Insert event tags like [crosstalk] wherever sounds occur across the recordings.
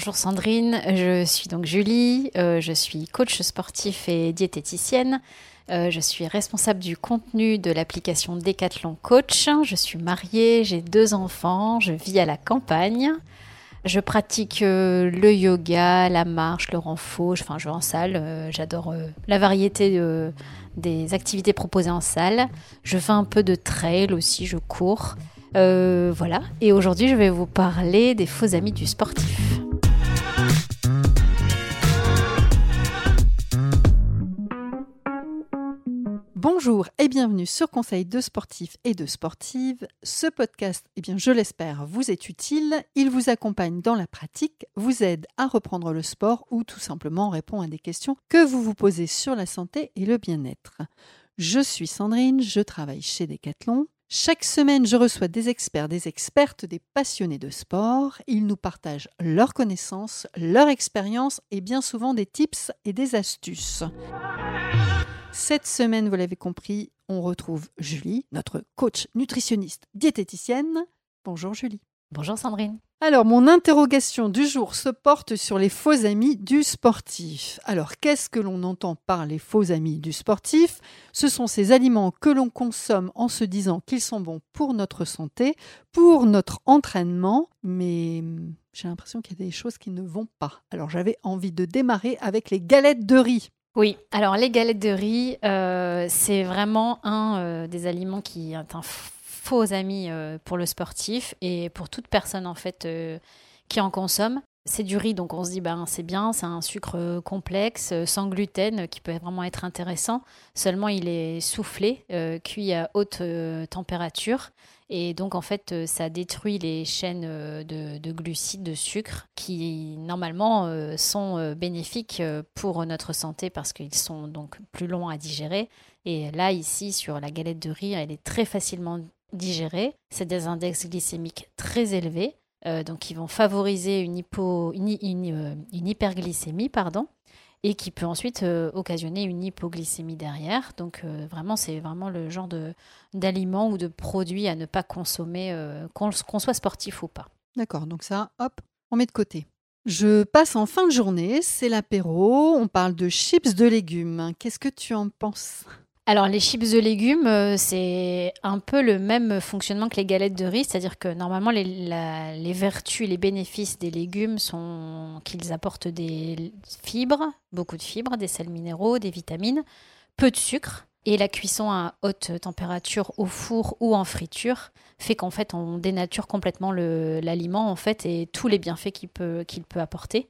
bonjour Sandrine, je suis donc Julie, euh, je suis coach sportif et diététicienne. Euh, je suis responsable du contenu de l'application Decathlon Coach. Je suis mariée, j'ai deux enfants, je vis à la campagne. Je pratique euh, le yoga, la marche, le renfort, enfin je vais en salle, j'adore la variété des activités proposées en salle. Je fais un peu de trail aussi, je cours. voilà, et aujourd'hui je vais vous parler des faux amis du sportif. Bonjour et bienvenue sur Conseil de sportifs et de sportives. Ce podcast, eh bien, je l'espère, vous est utile. Il vous accompagne dans la pratique, vous aide à reprendre le sport ou tout simplement répond à des questions que vous vous posez sur la santé et le bien-être. Je suis Sandrine, je travaille chez Decathlon. Chaque semaine, je reçois des experts, des expertes, des passionnés de sport. Ils nous partagent leurs connaissances, leur expérience et bien souvent des tips et des astuces. Cette semaine, vous l'avez compris, on retrouve Julie, notre coach nutritionniste diététicienne. Bonjour Julie. Bonjour Sandrine. Alors, mon interrogation du jour se porte sur les faux amis du sportif. Alors, qu'est-ce que l'on entend par les faux amis du sportif? Ce sont ces aliments que l'on consomme en se disant qu'ils sont bons pour notre santé, pour notre entraînement, mais hum, j'ai l'impression qu'il y a des choses qui ne vont pas. Alors, j'avais envie de démarrer avec les galettes de riz. Oui, alors les galettes de riz, euh, c'est vraiment un euh, des aliments qui est un faux ami euh, pour le sportif et pour toute personne en fait qui en consomme. C'est du riz, donc on se dit ben c'est bien, c'est un sucre complexe, sans gluten, qui peut vraiment être intéressant. Seulement il est soufflé, cuit à haute température et donc, en fait, euh, ça détruit les chaînes euh, de, glucides, de sucre, qui normalement euh, sont bénéfiques pour notre santé parce qu'ils sont donc plus longs à digérer. Et là, ici, sur la galette de riz, elle est très facilement digérée. C'est des index glycémiques très élevés, donc qui vont favoriser une, une hyperglycémie. Pardon et qui peut ensuite euh, occasionner une hypoglycémie derrière. Donc euh, vraiment, c'est vraiment le genre de, d'aliment ou de produit à ne pas consommer, euh, qu'on, soit sportif ou pas. D'accord, donc ça, hop, on met de côté. Je passe en fin de journée, c'est l'apéro, on parle de chips de légumes. Qu'est-ce que tu en penses? Alors les chips de légumes, euh, c'est un peu le même fonctionnement que les galettes de riz, c'est-à-dire que normalement les, vertus, les bénéfices des légumes sont qu'ils apportent des fibres, beaucoup de fibres, des sels minéraux, des vitamines, peu de sucre. Et la cuisson à haute température au four ou en friture fait qu'en fait on dénature complètement l'aliment en fait et tous les bienfaits qu'il peut, qu'il peut apporter.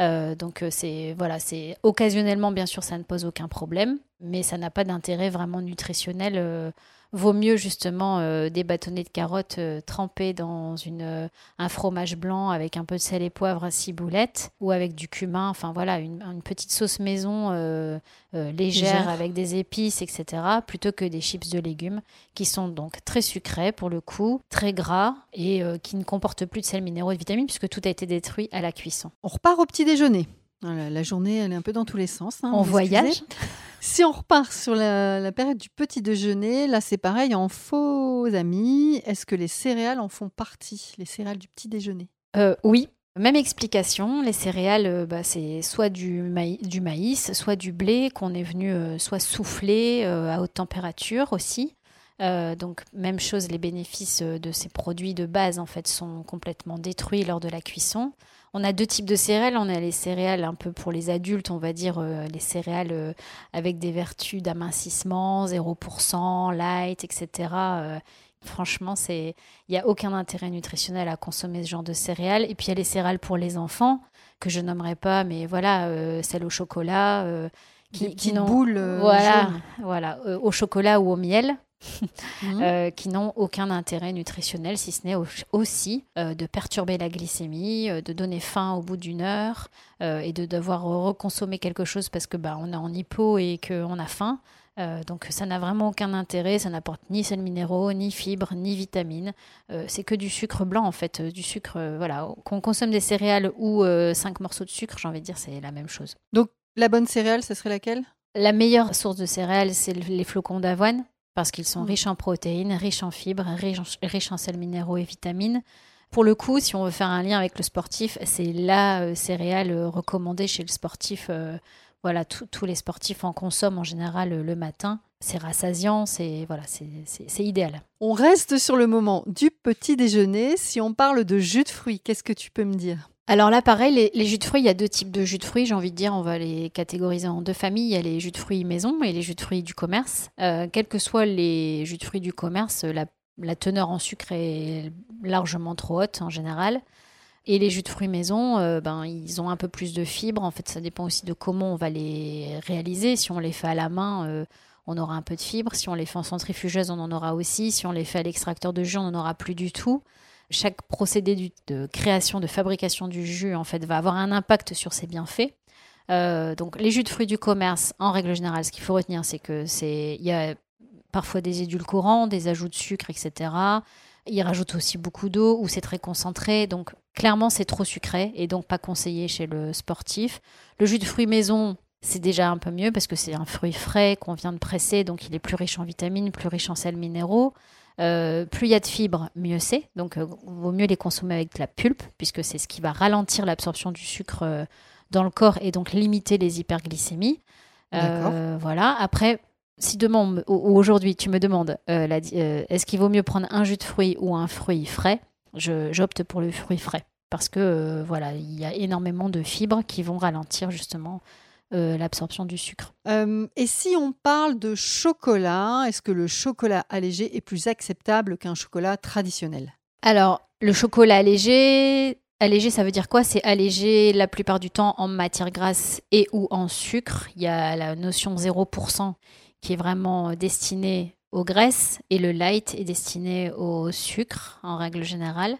Euh, donc euh, c'est voilà, c'est occasionnellement bien sûr ça ne pose aucun problème, mais ça n'a pas d'intérêt vraiment nutritionnel euh, vaut mieux justement euh, des bâtonnets de carottes euh, trempés dans une, euh, un fromage blanc avec un peu de sel et poivre à ciboulette ou avec du cumin, enfin voilà, une, petite sauce maison légère avec des épices, etc., plutôt que des chips de légumes qui sont donc très sucrés pour le coup, très gras et qui ne comportent plus de sel minéraux et de vitamines puisque tout a été détruit à la cuisson. On repart au petit déjeuner. La journée, elle est un peu dans tous les sens. Hein, on voyage. [laughs] Si on repart sur la, période du petit déjeuner, là c'est pareil, en faux amis, est-ce que les céréales en font partie, les céréales du petit déjeuner? Euh, Oui, même explication, les céréales, euh, bah, c'est soit du, maïs, soit du blé qu'on est venu euh, soit souffler à haute température aussi. donc même chose, les bénéfices de ces produits de base en fait sont complètement détruits lors de la cuisson. On a deux types de céréales. On a les céréales un peu pour les adultes, on va dire euh, les céréales euh, avec des vertus d'amincissement, 0%, light, etc. Euh, franchement, c'est il n'y a aucun intérêt nutritionnel à consommer ce genre de céréales. Et puis il y a les céréales pour les enfants que je nommerai pas, mais voilà, celles au chocolat. qui, qui boules voilà, voilà au chocolat ou au miel. Mhm. Euh, qui n'ont aucun intérêt nutritionnel, si ce n'est aussi euh, de perturber la glycémie, euh, de donner faim au bout d'une heure et de devoir reconsommer quelque chose parce que bah, on est en hypo et qu'on a faim. donc ça n'a vraiment aucun intérêt, ça n'apporte ni sels minéraux, ni fibres, ni vitamines. c'est que du sucre blanc en fait, du sucre, voilà, qu'on consomme des céréales ou cinq morceaux de sucre, j'ai envie de dire, c'est la même chose. Donc la bonne céréale, ce serait laquelle? La meilleure source de céréales, c'est les flocons d'avoine parce qu'ils sont mm. riches en protéines, riches en fibres, riches en, sels minéraux et vitamines. pour le coup, si on veut faire un lien avec le sportif, c'est la céréale recommandée chez le sportif. voilà, tous les sportifs en consomment en général le matin c'est rassasiant, c'est voilà, c'est idéal. On reste sur le moment du petit déjeuner. Si on parle de jus de fruits, qu'est-ce que tu peux me dire? Alors là, pareil, les, jus de fruits, il y a deux types de jus de fruits, j'ai envie de dire, on va les catégoriser en deux familles. Il y a les jus de fruits maison et les jus de fruits du commerce. Euh, quels que soient les jus de fruits du commerce, la, teneur en sucre est largement trop haute en général. Et les jus de fruits maison, euh, ben, ils ont un peu plus de fibres. En fait, ça dépend aussi de comment on va les réaliser. Si on les fait à la main, euh, on aura un peu de fibres. Si on les fait en centrifugeuse, on en aura aussi. Si on les fait à l'extracteur de jus, on n'en aura plus du tout. Chaque procédé de création, de fabrication du jus, en fait, va avoir un impact sur ses bienfaits. Euh, donc, les jus de fruits du commerce, en règle générale, ce qu'il faut retenir, c'est que c'est, il y a parfois des édulcorants, des ajouts de sucre, etc. Ils rajoutent aussi beaucoup d'eau ou c'est très concentré. Donc, clairement, c'est trop sucré et donc pas conseillé chez le sportif. Le jus de fruits maison, c'est déjà un peu mieux parce que c'est un fruit frais qu'on vient de presser, donc il est plus riche en vitamines, plus riche en sels minéraux. Euh, plus il y a de fibres, mieux c'est. Donc, il euh, vaut mieux les consommer avec de la pulpe, puisque c'est ce qui va ralentir l'absorption du sucre euh, dans le corps et donc limiter les hyperglycémies. voilà. Après, si demain, aujourd'hui, tu me demandes, est-ce qu'il vaut mieux prendre un jus de fruits ou un fruit frais? J'opte pour le fruit frais, parce que voilà, il y a énormément de fibres qui vont ralentir justement euh, l'absorption du sucre. Euh, et si on parle de chocolat, est-ce que le chocolat allégé est plus acceptable qu'un chocolat traditionnel? Alors, le chocolat allégé, allégé, ça veut dire quoi? C'est allégé la plupart du temps en matière grasse et ou en sucre. Il y a la notion 0% qui est vraiment destinée aux graisses et le light est destiné au sucre en règle générale.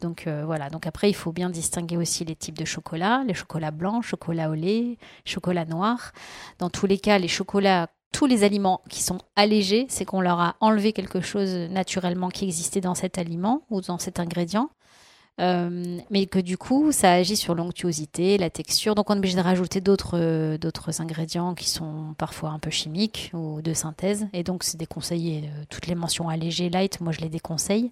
Donc euh, voilà, donc après il faut bien distinguer aussi les types de chocolat, les chocolats blancs, chocolat au lait, chocolat noir. Dans tous les cas, les chocolats, tous les aliments qui sont allégés, c'est qu'on leur a enlevé quelque chose naturellement qui existait dans cet aliment ou dans cet ingrédient. Euh, mais que du coup, ça agit sur l'onctuosité, la texture. Donc, on est obligé de rajouter d'autres euh, ingrédients qui sont parfois un peu chimiques ou de synthèse. Et donc, c'est déconseillé. Toutes les mentions allégées, light, moi, je les déconseille.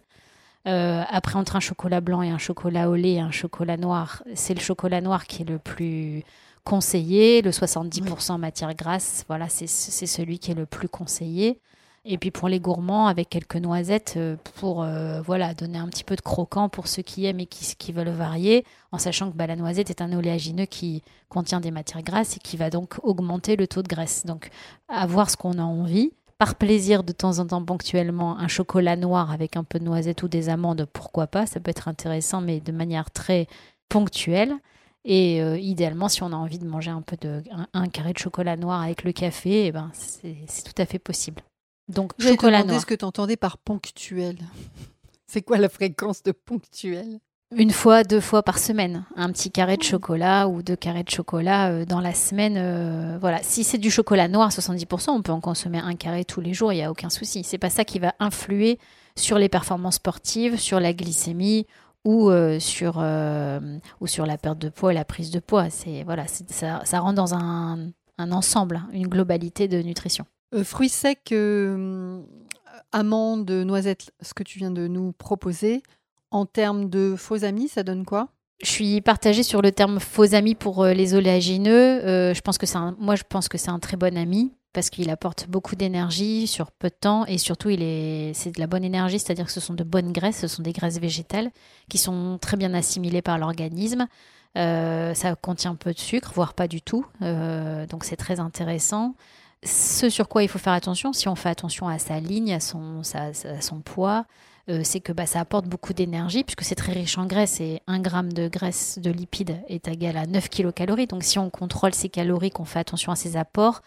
Euh, après, entre un chocolat blanc et un chocolat au lait et un chocolat noir, c'est le chocolat noir qui est le plus conseillé. Le 70% matière grasse, voilà, c'est celui qui est le plus conseillé. Et puis pour les gourmands, avec quelques noisettes euh, pour euh, voilà donner un petit peu de croquant pour ceux qui aiment et qui, qui veulent varier, en sachant que bah, la noisette est un oléagineux qui contient des matières grasses et qui va donc augmenter le taux de graisse. Donc à voir ce qu'on a envie par plaisir de temps en temps ponctuellement un chocolat noir avec un peu de noisette ou des amandes, pourquoi pas, ça peut être intéressant, mais de manière très ponctuelle. Et euh, idéalement, si on a envie de manger un peu de un, carré de chocolat noir avec le café, eh ben, c'est tout à fait possible. Donc, chocolat noir. ce que tu entendais par ponctuel. C'est quoi la fréquence de ponctuel? Une fois, deux fois par semaine, un petit carré de chocolat ou deux carrés de chocolat euh, dans la semaine. Euh, voilà, si c'est du chocolat noir 70%, on peut en consommer un carré tous les jours, il n'y a aucun souci. C'est pas ça qui va influer sur les performances sportives, sur la glycémie ou euh, sur ou sur la perte de poids et la prise de poids. C'est voilà, ça, ça rentre dans un, un ensemble, hein, une globalité de nutrition. fruits secs, amandes, noisettes, ce que tu viens de nous proposer. En termes de faux amis, ça donne quoi? Je suis partagée sur le terme faux ami pour euh, les oléagineux. Euh, je pense que c'est moi, je pense que c'est un très bon ami parce qu'il apporte beaucoup d'énergie sur peu de temps et surtout il est c'est de la bonne énergie, c'est-à-dire que ce sont de bonnes graisses, ce sont des graisses végétales qui sont très bien assimilées par l'organisme. Euh, ça contient peu de sucre, voire pas du tout, donc c'est très intéressant. Ce sur quoi il faut faire attention, si on fait attention à sa ligne, à son, à son poids, euh, c'est que bah, ça apporte beaucoup d'énergie puisque c'est très riche en graisse et 1 gramme de graisse de lipides est égal à 9 kilocalories. Donc si on contrôle ses calories, qu'on fait attention à ses apports,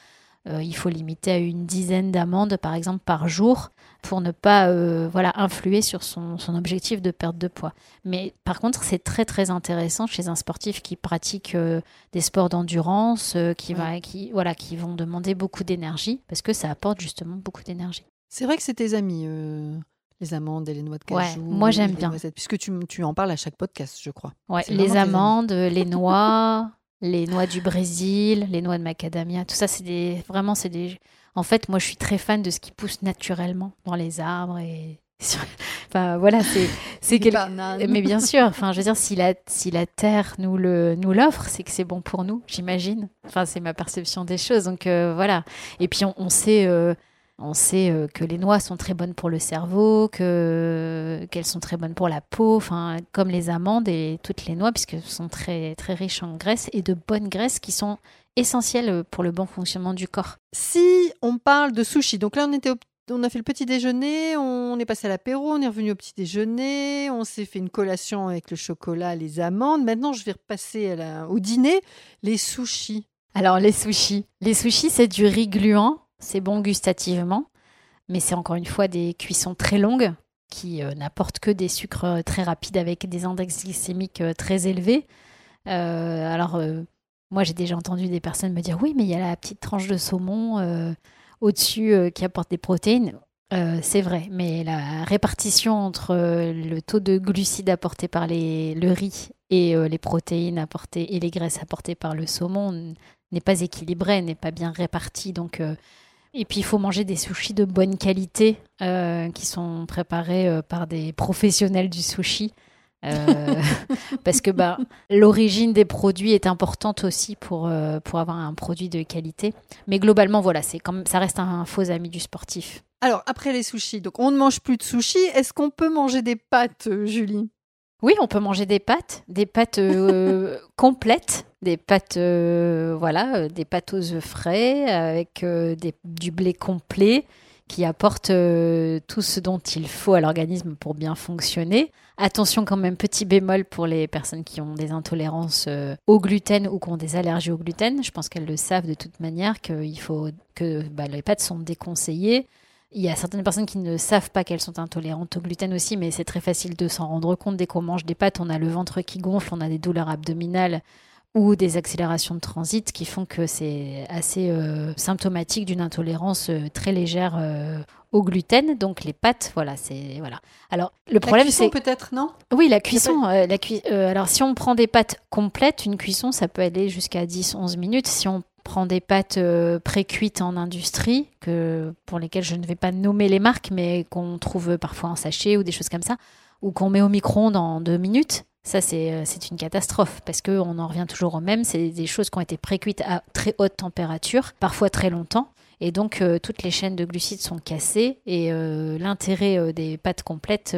euh, il faut limiter à une dizaine d'amandes par exemple par jour pour ne pas euh, voilà influer sur son, objectif de perte de poids. Mais par contre, c'est très très intéressant chez un sportif qui pratique des sports d'endurance, qui, va, qui, voilà, qui vont demander beaucoup d'énergie parce que ça apporte justement beaucoup d'énergie. C'est vrai que c'est tes amis les amandes et les noix de cajou. moi j'aime bien. puisque tu, tu, en parles à chaque podcast, je crois. Ouais, les amandes, les noix, [laughs] les noix du Brésil, les noix de macadamia, tout ça, c'est des. Vraiment, c'est des. En fait, moi, je suis très fan de ce qui pousse naturellement dans les arbres et [laughs] enfin voilà, c'est [laughs] c'est mais bien sûr. Enfin, je veux dire, si la si la terre nous le nous l'offre, c'est que c'est bon pour nous, j'imagine. Enfin, c'est ma perception des choses. Donc euh, voilà. Et puis on, sait. Euh, on sait euh, que les noix sont très bonnes pour le cerveau, que qu'elles sont très bonnes pour la peau, enfin comme les amandes et toutes les noix, puisque sont très très riches en graisses et de bonnes graisses qui sont essentielles pour le bon fonctionnement du corps. Si on parle de sushi, donc là on était on a fait le petit déjeuner, on est passé à l'apéro, on est revenu au petit déjeuner, on s'est fait une collation avec le chocolat, les amandes. Maintenant, je vais repasser au dîner, les sushis. Alors, les sushis. Les sushis, c'est du riz gluant, c'est bon gustativement, mais c'est encore une fois des cuissons très longues qui euh, n'apportent que des sucres euh, très rapides avec des index glycémiques euh, très élevés. alors, moi, j'ai déjà entendu des personnes me dire oui, mais il y a la petite tranche de saumon au-dessus qui apporte des protéines. C'est vrai, mais la répartition entre le taux de glucides apporté par les, le riz et les protéines apportées et les graisses apportées par le saumon n'est pas équilibrée, n'est pas bien répartie. Donc, et puis il faut manger des sushis de bonne qualité qui sont préparés par des professionnels du sushi. Euh, [laughs] parce que bah, l'origine des produits est importante aussi pour, euh, pour avoir un produit de qualité. Mais globalement, voilà, c'est comme ça reste un faux ami du sportif. Alors, après les sushis, donc on ne mange plus de sushis. Est-ce qu'on peut manger des pâtes, euh, Julie? Oui, on peut manger des pâtes, des pâtes [laughs] complètes, des pâtes, voilà, des pâtes aux œufs frais avec des, du blé complet qui apporte tout ce dont il faut à l'organisme pour bien fonctionner. Attention quand même, petit bémol pour les personnes qui ont des intolérances euh, au gluten ou qui ont des allergies au gluten. Je pense qu'elles le savent de toute manière qu'il faut que bah, les pâtes sont déconseillées. Il y a certaines personnes qui ne savent pas qu'elles sont intolérantes au gluten aussi, mais c'est très facile de s'en rendre compte. Dès qu'on mange des pâtes, on a le ventre qui gonfle, on a des douleurs abdominales ou des accélérations de transit qui font que c'est assez euh, symptomatique d'une intolérance euh, très légère au gluten. Donc les pâtes, voilà, c'est voilà. Alors le problème c'est peut-être non? Oui, la cuisson. Euh, la euh, alors si on prend des pâtes complètes, une cuisson ça peut aller jusqu'à 10-11 minutes. Si on prend des pâtes euh, pré-cuites en industrie, que pour lesquelles je ne vais pas nommer les marques, mais qu'on trouve parfois en sachet ou des choses comme ça, ou qu'on met au micro-ondes en deux minutes. Ça, c'est une catastrophe parce qu'on en revient toujours au même. C'est des choses qui ont été pré-cuites à très haute température, parfois très longtemps. Et donc, euh, toutes les chaînes de glucides sont cassées et euh, l'intérêt euh, des pâtes complètes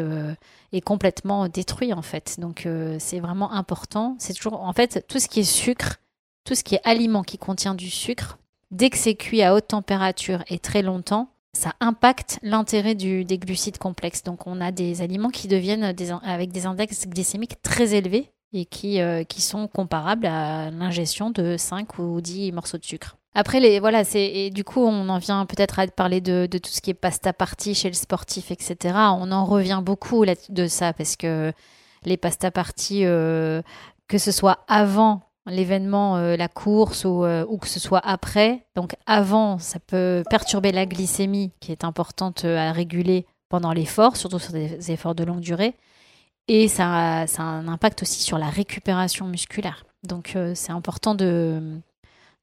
est complètement détruit, en fait. Donc, c'est vraiment important. C'est toujours, en fait, tout ce qui est sucre, tout ce qui est aliment qui contient du sucre, dès que c'est cuit à haute température et très longtemps, ça impacte l'intérêt des glucides complexes. Donc, on a des aliments qui deviennent avec des index glycémiques très élevés et qui, qui sont comparables à l'ingestion de 5 ou 10 morceaux de sucre. Après, les, voilà, et du coup, on en vient peut-être à parler de, de, tout ce qui est pasta party chez le sportif, etc. On en revient beaucoup là, de ça parce que les pasta party, euh, que ce soit avant l'événement, euh, la course ou, euh, ou, que ce soit après, donc avant, ça peut perturber la glycémie qui est importante à réguler pendant l'effort, surtout sur des efforts de longue durée. Et ça, a un impact aussi sur la récupération musculaire. Donc, c'est important de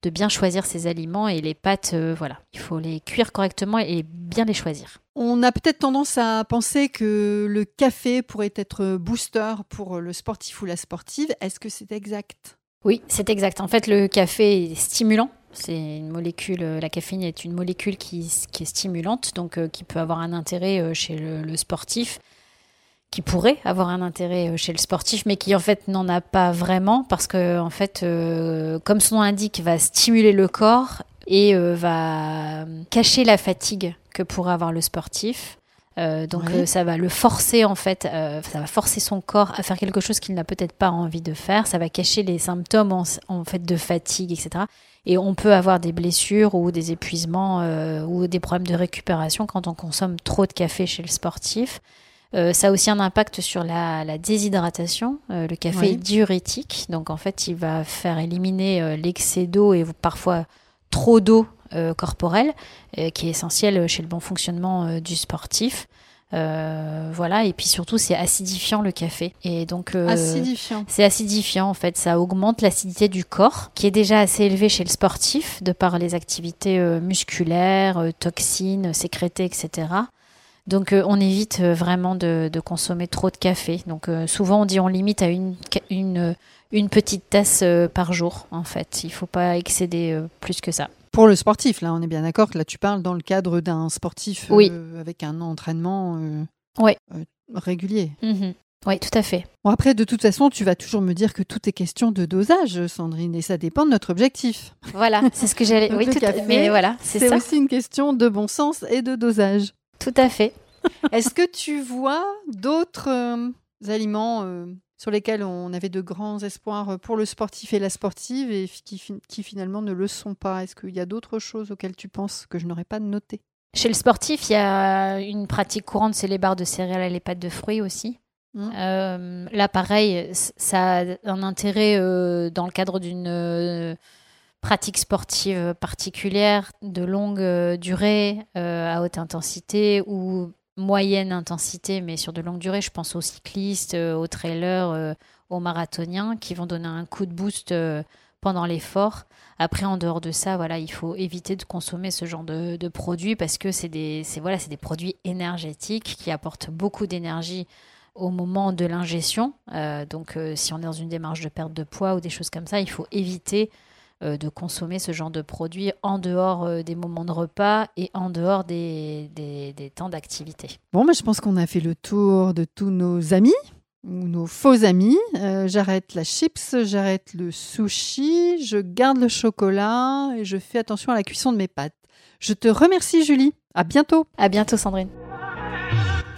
de bien choisir ses aliments et les pâtes, euh, voilà, il faut les cuire correctement et bien les choisir. On a peut-être tendance à penser que le café pourrait être booster pour le sportif ou la sportive. Est-ce que c'est exact? Oui, c'est exact. En fait, le café est stimulant. C'est une molécule, la caféine est une molécule qui, est stimulante, donc euh, qui peut avoir un intérêt euh, chez le sportif qui pourrait avoir un intérêt euh, chez le sportif, mais qui en fait n'en a pas vraiment parce que en fait, euh, comme son nom l'indique, va stimuler le corps et euh, va cacher la fatigue que pourrait avoir le sportif. Donc ça va le forcer en fait, ça va forcer son corps à faire quelque chose qu'il n'a peut-être pas envie de faire. Ça va cacher les symptômes en, en, fait de fatigue, etc. Et on peut avoir des blessures ou des épuisements ou des problèmes de récupération quand on consomme trop de café chez le sportif. Euh, ça a aussi un impact sur la, déshydratation. Euh, le café est diurétique, donc en fait, il va faire éliminer euh, l'excès d'eau et parfois trop d'eau corporelle, qui est essentielle chez le bon fonctionnement du sportif. voilà, et puis surtout, c'est acidifiant le café. Et donc, acidifiant. C'est acidifiant en fait. Ça augmente l'acidité du corps, qui est déjà assez élevée chez le sportif, de par les activités musculaires, toxines sécrétées, etc. Donc on évite vraiment de, de, consommer trop de café. Donc souvent on dit on limite à une, une, une petite tasse par jour en fait. Il ne faut pas excéder plus que ça. Pour le sportif, là, on est bien d'accord que là, tu parles dans le cadre d'un sportif euh, avec un entraînement euh, euh, régulier. Mhm. Oui, tout à fait. Bon, après, de toute façon, tu vas toujours me dire que tout est question de dosage, Sandrine, et ça dépend de notre objectif. Voilà, c'est ce que j'allais. [laughs] oui, tout à fait. Mais voilà, c'est aussi une question de bon sens et de dosage. Tout à fait. [laughs] Est-ce que tu vois d'autres aliments sur lesquels on avait de grands espoirs pour le sportif et la sportive et qui, finalement ne le sont pas Est-ce qu'il y a d'autres choses auxquelles tu penses que je n'aurais pas noté Chez le sportif, il y a une pratique courante, c'est les barres de céréales et les pâtes de fruits aussi. Mmh. Euh, là, pareil, ça a un intérêt euh, dans le cadre d'une euh, pratique sportive particulière, de longue durée, à haute intensité, ou moyenne intensité, mais sur de longue durée. Je pense aux cyclistes, euh, aux trailers, euh, aux marathoniens qui vont donner un coup de boost euh, pendant l'effort. Après, en dehors de ça, voilà, il faut éviter de consommer ce genre de, produits parce que c'est des, voilà, des produits énergétiques qui apportent beaucoup d'énergie au moment de l'ingestion. donc, si on est dans une démarche de perte de poids ou des choses comme ça, il faut éviter de consommer ce genre de produits en dehors euh, des moments de repas et en dehors des, des, temps d'activité. Bon, mais je pense qu'on a fait le tour de tous nos amis ou nos faux amis. Euh, j'arrête la chips, j'arrête le sushi, je garde le chocolat et je fais attention à la cuisson de mes pâtes. Je te remercie Julie. À bientôt. À bientôt Sandrine.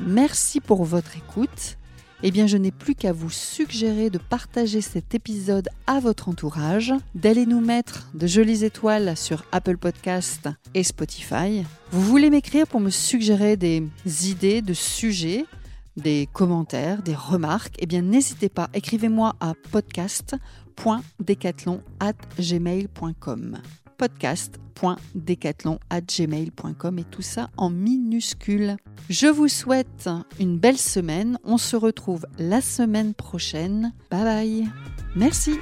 Merci pour votre écoute eh bien je n'ai plus qu'à vous suggérer de partager cet épisode à votre entourage, d'aller nous mettre de jolies étoiles sur Apple Podcast et Spotify. Vous voulez m'écrire pour me suggérer des idées de sujets, des commentaires, des remarques? Eh bien n'hésitez pas, écrivez-moi à podcast.decathlon@gmail.com podcast.decathlon.gmail.com et tout ça en minuscules. Je vous souhaite une belle semaine. On se retrouve la semaine prochaine. Bye bye. Merci.